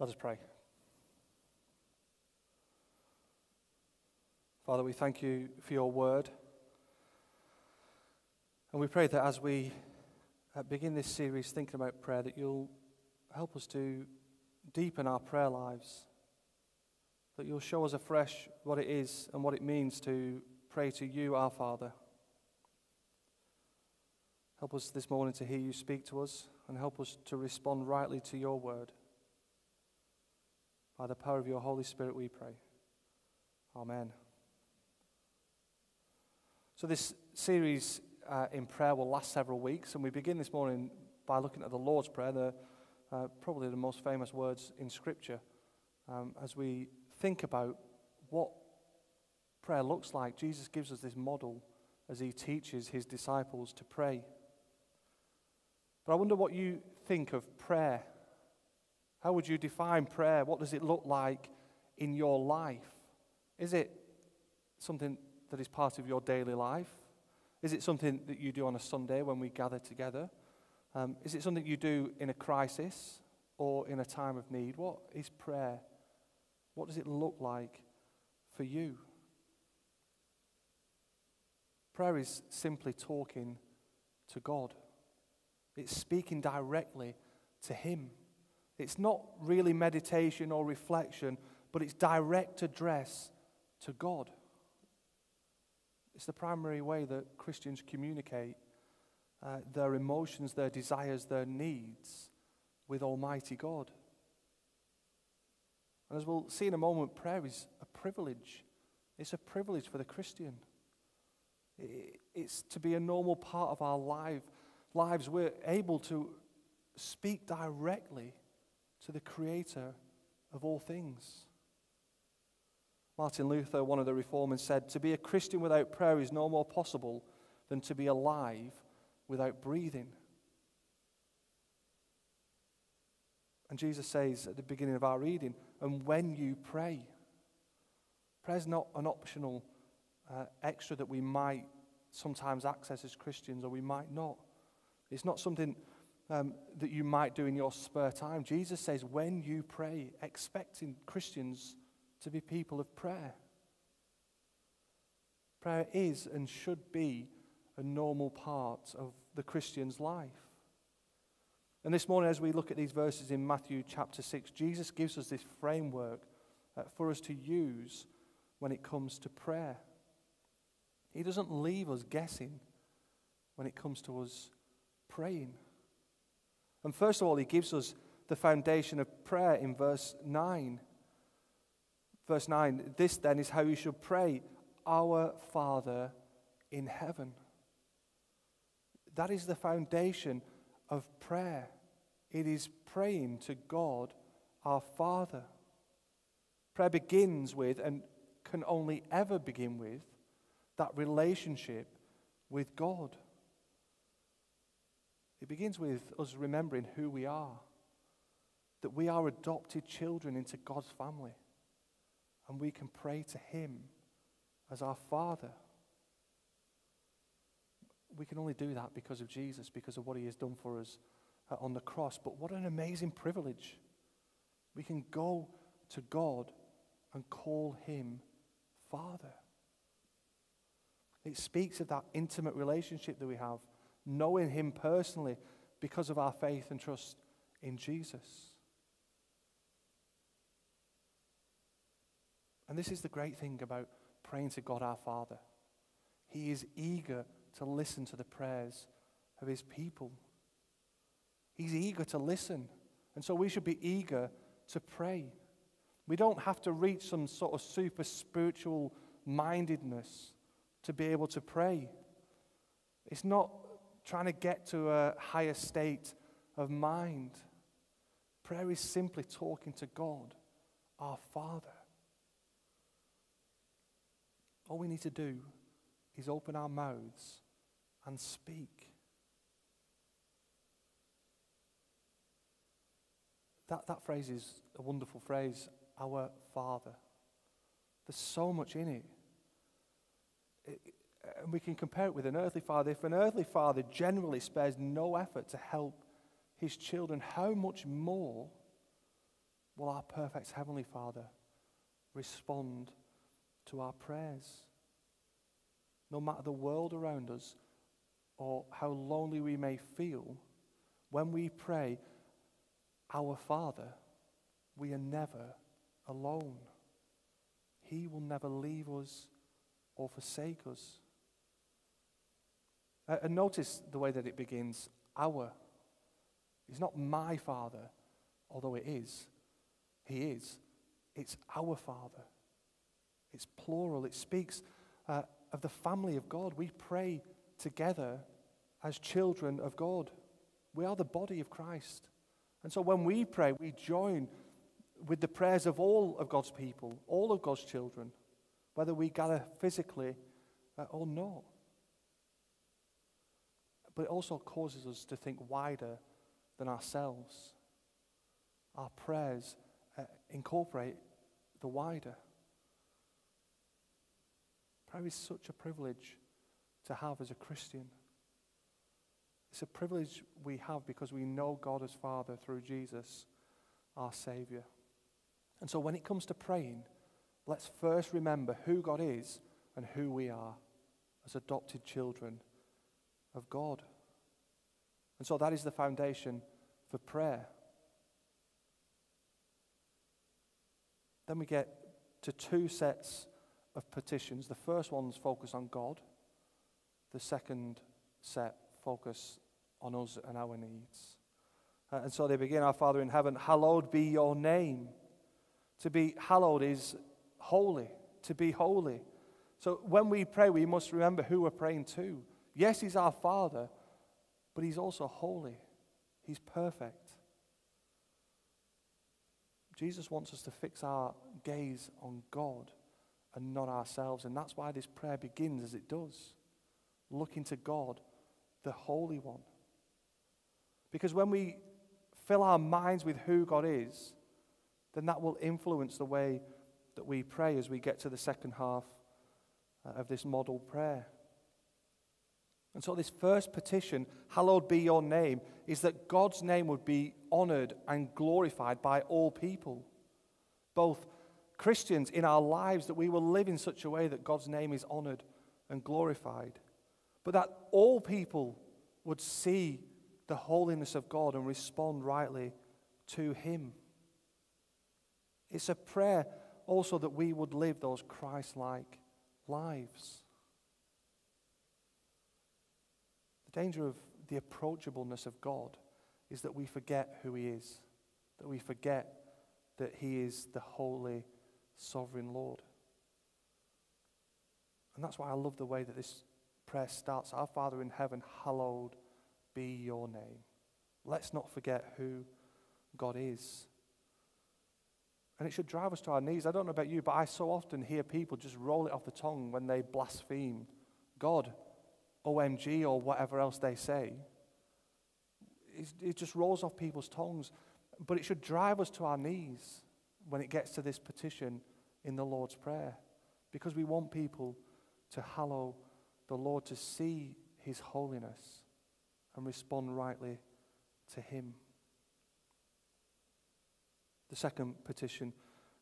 Let us pray. Father, we thank you for your word. And we pray that as we uh, begin this series thinking about prayer, that you'll help us to deepen our prayer lives, that you'll show us afresh what it is and what it means to pray to you, our Father. Help us this morning to hear you speak to us and help us to respond rightly to your word. By the power of your Holy Spirit, we pray. Amen. So, this series uh, in prayer will last several weeks, and we begin this morning by looking at the Lord's Prayer, the, uh, probably the most famous words in Scripture, um, as we think about what prayer looks like. Jesus gives us this model as he teaches his disciples to pray. But I wonder what you think of prayer. How would you define prayer? What does it look like in your life? Is it something that is part of your daily life? Is it something that you do on a Sunday when we gather together? Um, is it something you do in a crisis or in a time of need? What is prayer? What does it look like for you? Prayer is simply talking to God, it's speaking directly to Him. It's not really meditation or reflection, but it's direct address to God. It's the primary way that Christians communicate uh, their emotions, their desires, their needs with Almighty God. And as we'll see in a moment, prayer is a privilege. It's a privilege for the Christian. It's to be a normal part of our life, lives. We're able to speak directly to the Creator of all things. Martin Luther, one of the reformers, said, To be a Christian without prayer is no more possible than to be alive without breathing. And Jesus says at the beginning of our reading, and when you pray, prayer is not an optional uh, extra that we might sometimes access as Christians or we might not. It's not something um, that you might do in your spare time. Jesus says, when you pray, expecting Christians to be people of prayer. Prayer is and should be a normal part of the Christian's life. And this morning, as we look at these verses in Matthew chapter 6, Jesus gives us this framework uh, for us to use when it comes to prayer. He doesn't leave us guessing when it comes to us praying. And first of all, he gives us the foundation of prayer in verse 9. Verse 9 This then is how you should pray Our Father in heaven. That is the foundation of prayer. It is praying to God our Father. Prayer begins with, and can only ever begin with, that relationship with God. It begins with us remembering who we are, that we are adopted children into God's family, and we can pray to Him as our Father. We can only do that because of Jesus, because of what He has done for us uh, on the cross. But what an amazing privilege! We can go to God and call Him Father. It speaks of that intimate relationship that we have, knowing Him personally because of our faith and trust in Jesus. And this is the great thing about praying to God our Father. He is eager to listen to the prayers of His people. He's eager to listen. And so we should be eager to pray. We don't have to reach some sort of super spiritual mindedness to be able to pray. It's not trying to get to a higher state of mind. Prayer is simply talking to God, our Father. All we need to do is open our mouths and speak. That, that phrase is a wonderful phrase, our Father. There's so much in it and we can compare it with an earthly father. If an earthly father generally spares no effort to help his children, how much more will our perfect Heavenly Father respond to our prayers? No matter the world around us or how lonely we may feel, when we pray, Our Father, we are never alone. He will never leave us or forsake us. Uh, and notice the way that it begins our. It's not my Father, although it is. He is. It's our Father. It's plural. It speaks uh, of the family of God. We pray together as children of God. We are the body of Christ. And so when we pray, we join with the prayers of all of God's people, all of God's children, whether we gather physically uh, or not. But it also causes us to think wider than ourselves. Our prayers uh, incorporate the wider. Prayer is such a privilege to have as a Christian. It's a privilege we have because we know God as Father through Jesus, our Savior. And so when it comes to praying, let's first remember who God is and who we are as adopted children of God. And so that is the foundation for prayer. Then we get to two sets of petitions. The first one's focus on God, the second set focus on us and our needs. Uh, and so they begin Our Father in heaven, hallowed be your name. To be hallowed is holy, to be holy. So when we pray, we must remember who we're praying to. Yes, He's our Father, but He's also holy, He's perfect. Jesus wants us to fix our gaze on God and not ourselves. And that's why this prayer begins as it does, looking to God, the Holy One. Because when we fill our minds with who God is, then that will influence the way that we pray as we get to the second half uh, of this model prayer. And so, this first petition, hallowed be your name, is that God's name would be honored and glorified by all people, both Christians in our lives, that we will live in such a way that God's name is honored and glorified, but that all people would see the holiness of God and respond rightly to Him. It's a prayer also that we would live those Christ like lives. The danger of the approachableness of God is that we forget who He is, that we forget that He is the holy, sovereign Lord. And that's why I love the way that this prayer starts Our Father in heaven, hallowed be your name. Let's not forget who God is. And it should drive us to our knees. I don't know about you, but I so often hear people just roll it off the tongue when they blaspheme God, OMG, or whatever else they say. It just rolls off people's tongues. But it should drive us to our knees when it gets to this petition in the Lord's Prayer. Because we want people to hallow the Lord, to see his holiness and respond rightly to Him. The second petition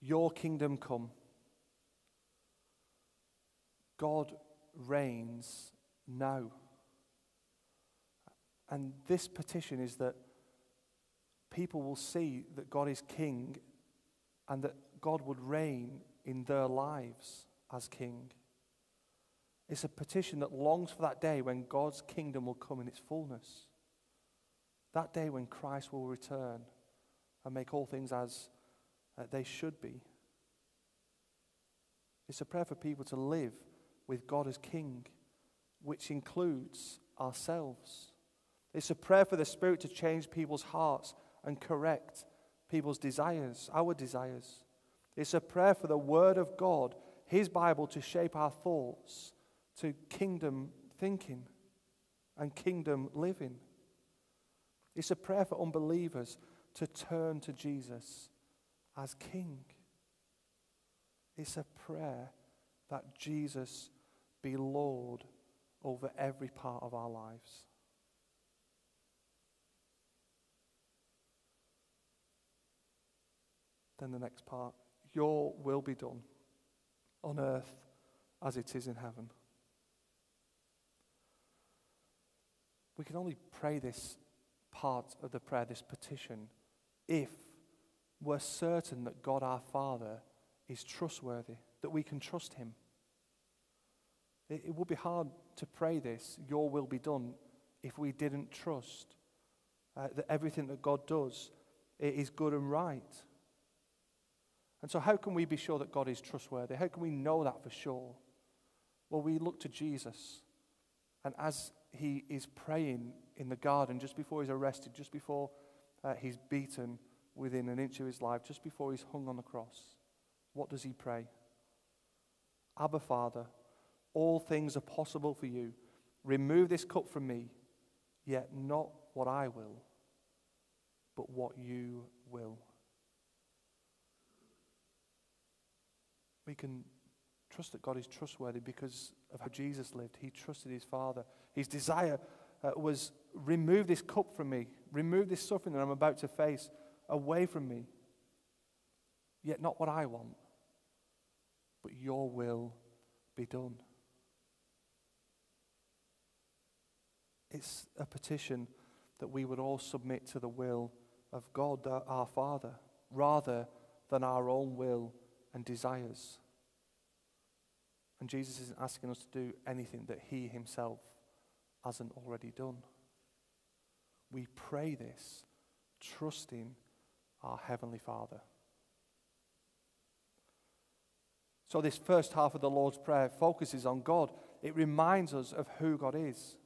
Your kingdom come. God reigns now. And this petition is that people will see that God is king and that God would reign in their lives as king. It's a petition that longs for that day when God's kingdom will come in its fullness. That day when Christ will return and make all things as uh, they should be. It's a prayer for people to live with God as King, which includes ourselves. It's a prayer for the Spirit to change people's hearts and correct people's desires, our desires. It's a prayer for the Word of God, His Bible, to shape our thoughts to kingdom thinking and kingdom living. It's a prayer for unbelievers to turn to Jesus as King. It's a prayer that Jesus be Lord over every part of our lives. then the next part Your will be done on earth as it is in heaven. We can only pray this part of the prayer, this petition, if we're certain that God our Father is trustworthy, that we can trust Him. It, it would be hard to pray this, Your will be done, if we didn't trust uh, that everything that God does is good and right. And so, how can we be sure that God is trustworthy? How can we know that for sure? Well, we look to Jesus. And as he is praying in the garden, just before he's arrested, just before uh, he's beaten within an inch of his life, just before he's hung on the cross, what does he pray? Abba, Father, all things are possible for you. Remove this cup from me, yet not what I will, but what you will. We can trust that God is trustworthy because of how Jesus lived. He trusted his Father. His desire uh, was remove this cup from me, remove this suffering that I'm about to face away from me. Yet not what I want, but your will be done. It's a petition that we would all submit to the will of God, our Father, rather than our own will and desires. And Jesus isn't asking us to do anything that he himself hasn't already done. We pray this trusting our Heavenly Father. So, this first half of the Lord's Prayer focuses on God. It reminds us of who God is.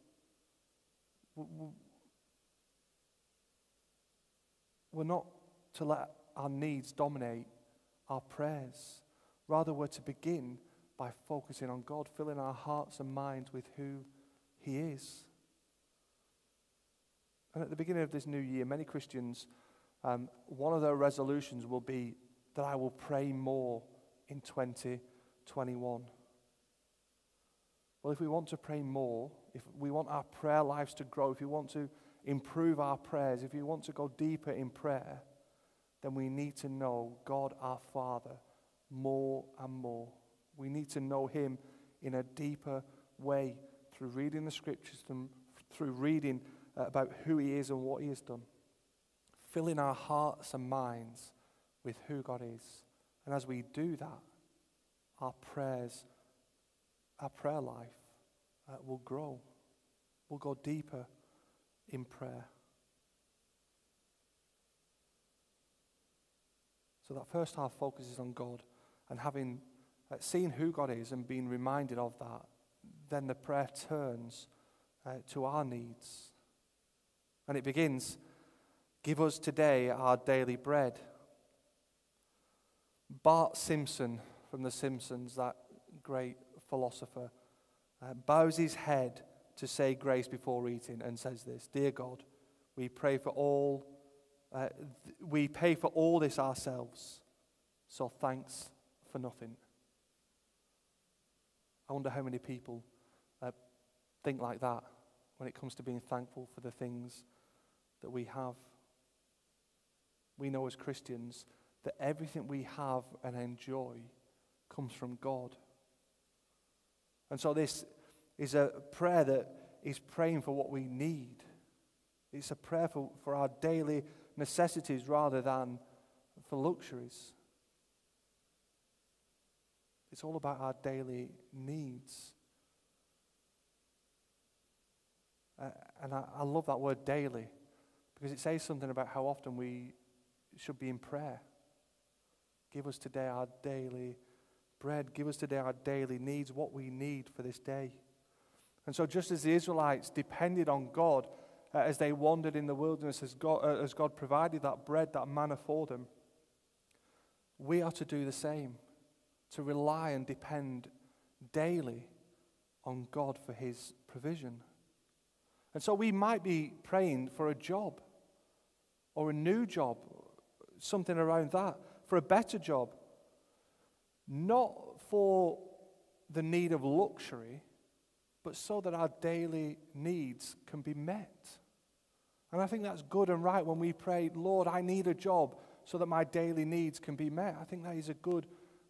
We're not to let our needs dominate our prayers. Rather, we're to begin by focusing on God, filling our hearts and minds with who He is. And at the beginning of this new year, many Christians, um, one of their resolutions will be that I will pray more in 2021. Well, if we want to pray more, if we want our prayer lives to grow, if we want to improve our prayers, if we want to go deeper in prayer, then we need to know God our Father more and more. We need to know Him in a deeper way through reading the scriptures and through reading uh, about who He is and what He has done. Filling our hearts and minds with who God is. And as we do that, our prayers, our prayer life uh, will grow. We'll go deeper in prayer. So that first half focuses on God and having uh, seen who God is and being reminded of that, then the prayer turns uh, to our needs. And it begins Give us today our daily bread. Bart Simpson from The Simpsons, that great philosopher, uh, bows his head to say grace before eating and says this Dear God, we pray for all, uh, th- we pay for all this ourselves, so thanks for nothing. I wonder how many people uh, think like that when it comes to being thankful for the things that we have. We know as Christians that everything we have and enjoy comes from God. And so this is a prayer that is praying for what we need. It's a prayer for, for our daily necessities rather than for luxuries. It's all about our daily needs. Uh, and I, I love that word daily because it says something about how often we should be in prayer. Give us today our daily bread. Give us today our daily needs, what we need for this day. And so, just as the Israelites depended on God uh, as they wandered in the wilderness, as God, uh, as God provided that bread, that manna for them, we are to do the same to rely and depend daily on God for His provision. And so we might be praying for a job or a new job, something around that, for a better job, not for the need of luxury, but so that our daily needs can be met. And I think that's good and right when we pray, Lord, I need a job so that my daily needs can be met. I think that is a good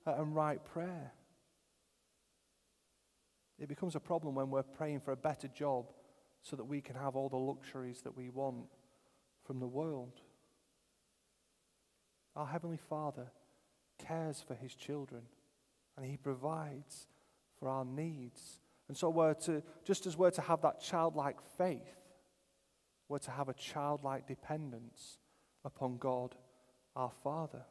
uh, and right prayer. It becomes a problem when we're praying for a better job so that we can have all the luxuries that we want from the world. Our Heavenly Father cares for His children and He provides for our needs. And so we're to, just as we're to have that childlike faith, we're to have a childlike dependence upon God our Father.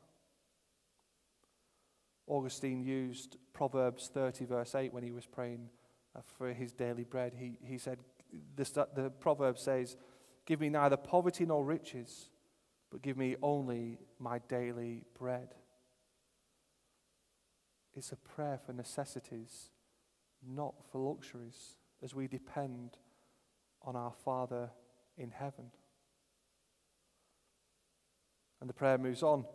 Augustine used Proverbs 30, verse 8, when he was praying uh, for his daily bread. He, he said, this, the proverb says, Give me neither poverty nor riches, but give me only my daily bread. It's a prayer for necessities, not for luxuries, as we depend on our Father in heaven. And the prayer moves on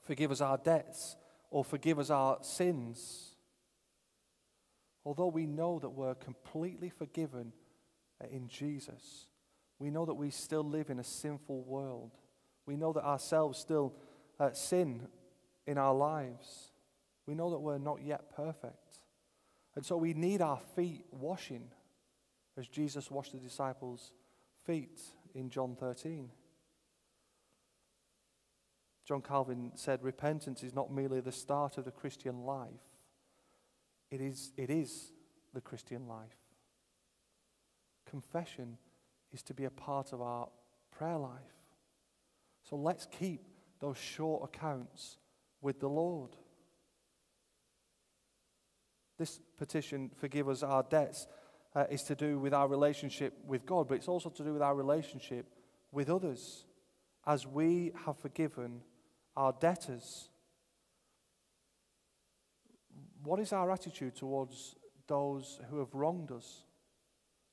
Forgive us our debts, or forgive us our sins. Although we know that we're completely forgiven in Jesus, we know that we still live in a sinful world. We know that ourselves still uh, sin in our lives. We know that we're not yet perfect. And so we need our feet washing as Jesus washed the disciples' feet in John 13. John Calvin said, Repentance is not merely the start of the Christian life, it is, it is the Christian life. Confession is to be a part of our prayer life. So let's keep those short accounts with the Lord. This petition, forgive us our debts, uh, is to do with our relationship with God, but it's also to do with our relationship with others as we have forgiven our debtors. What is our attitude towards those who have wronged us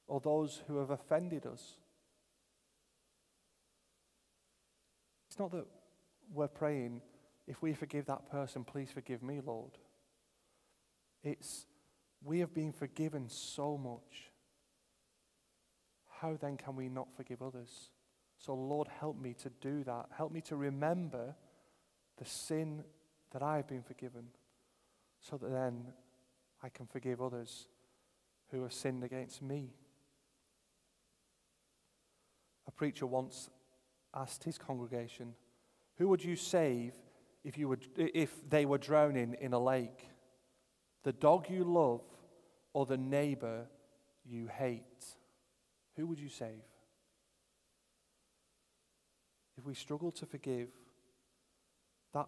or those who have offended us? It's not that we're praying, if we forgive that person, please forgive me, Lord. It's we have been forgiven so much. How then can we not forgive others? So, Lord, help me to do that. Help me to remember the sin that I have been forgiven so that then I can forgive others who have sinned against me. A preacher once asked his congregation, Who would you save if, you were, if they were drowning in a lake? The dog you love, or the neighbor you hate? Who would you save? If we struggle to forgive, that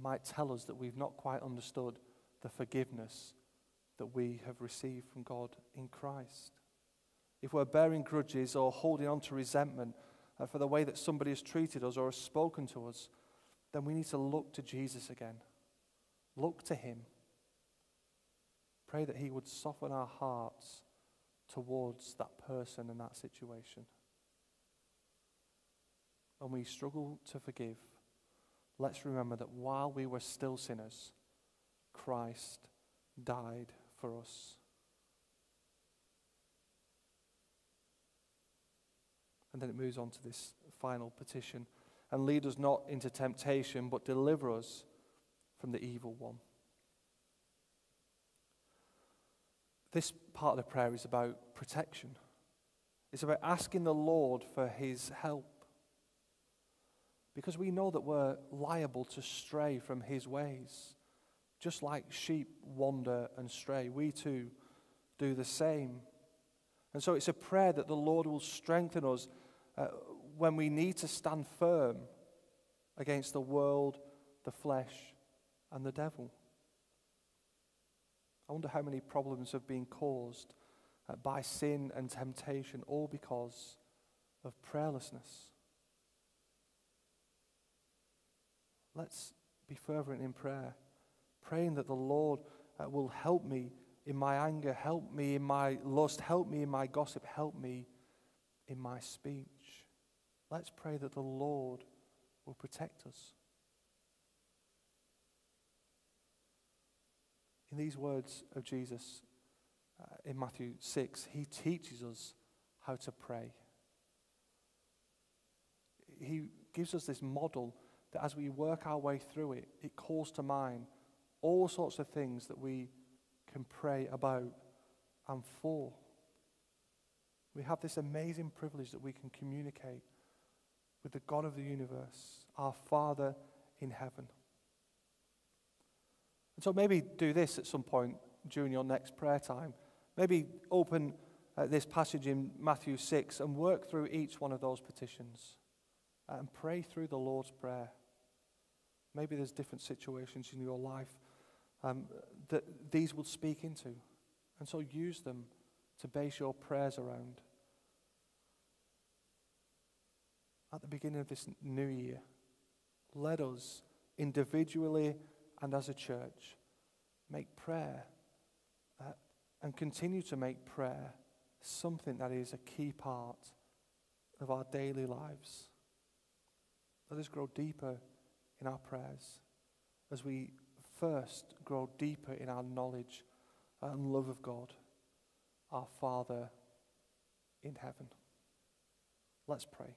might tell us that we've not quite understood the forgiveness that we have received from God in Christ. If we're bearing grudges or holding on to resentment for the way that somebody has treated us or has spoken to us, then we need to look to Jesus again. Look to Him. Pray that He would soften our hearts towards that person and that situation. When we struggle to forgive, let's remember that while we were still sinners, Christ died for us. And then it moves on to this final petition. And lead us not into temptation, but deliver us from the evil one. This part of the prayer is about protection. It's about asking the Lord for his help. Because we know that we're liable to stray from his ways. Just like sheep wander and stray, we too do the same. And so it's a prayer that the Lord will strengthen us uh, when we need to stand firm against the world, the flesh, and the devil. I wonder how many problems have been caused uh, by sin and temptation, all because of prayerlessness. Let's be fervent in prayer, praying that the Lord uh, will help me in my anger, help me in my lust, help me in my gossip, help me in my speech. Let's pray that the Lord will protect us. In these words of Jesus uh, in Matthew 6, he teaches us how to pray. He gives us this model that as we work our way through it, it calls to mind all sorts of things that we can pray about and for. We have this amazing privilege that we can communicate with the God of the universe, our Father in heaven. And so maybe do this at some point during your next prayer time. Maybe open uh, this passage in Matthew 6 and work through each one of those petitions and pray through the Lord's Prayer. Maybe there's different situations in your life um, that these will speak into. And so use them to base your prayers around. At the beginning of this new year, let us individually and as a church make prayer uh, and continue to make prayer something that is a key part of our daily lives. Let us grow deeper in our prayers as we first grow deeper in our knowledge and love of God, our Father in heaven. Let's pray.